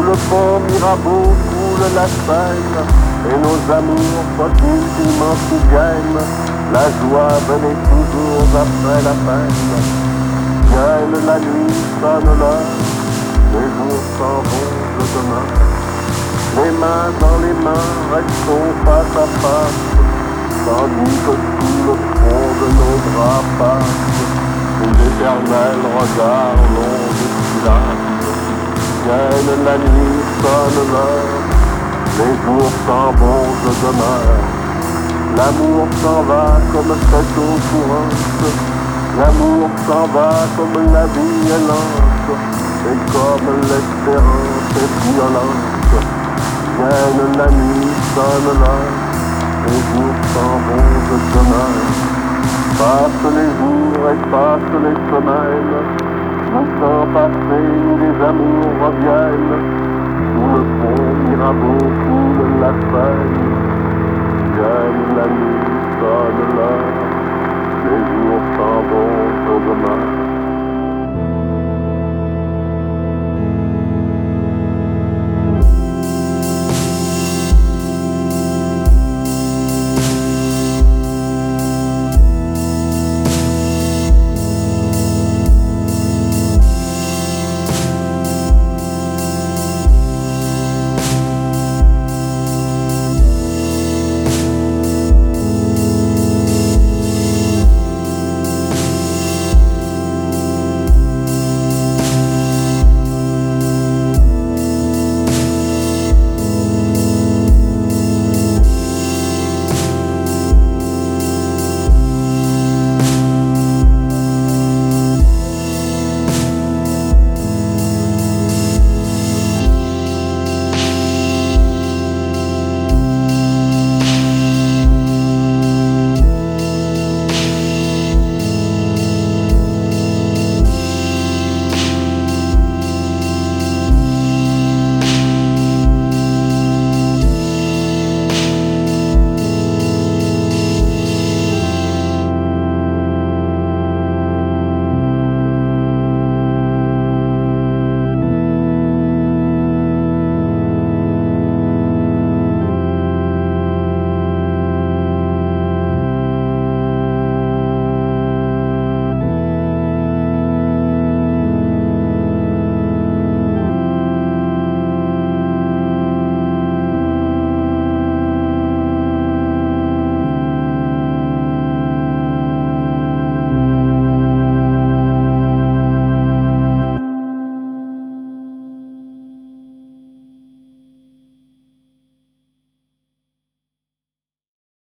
Mirabeau coule la Seine, et nos amours, faut-il qu'ils gagnent, la joie venait toujours après la peine. Vienne la nuit, sonne l'heure, les jours s'en vont de demain. Les mains dans les mains, restons face à face, tandis que sous le front de nos les éternels regards longs de silence. Vienne la nuit, sonne l'heure, les jours s'en vont de demain. L'amour s'en va comme cette eau courante, l'amour s'en va comme la vie est lente, et comme l'espérance est violente. Vienne la nuit, sonne l'heure, les jours s'en vont de demain. Passent les jours et passent les semaines, temps passé les amours reviennent, sous le pont Mirabeau coule la Seine.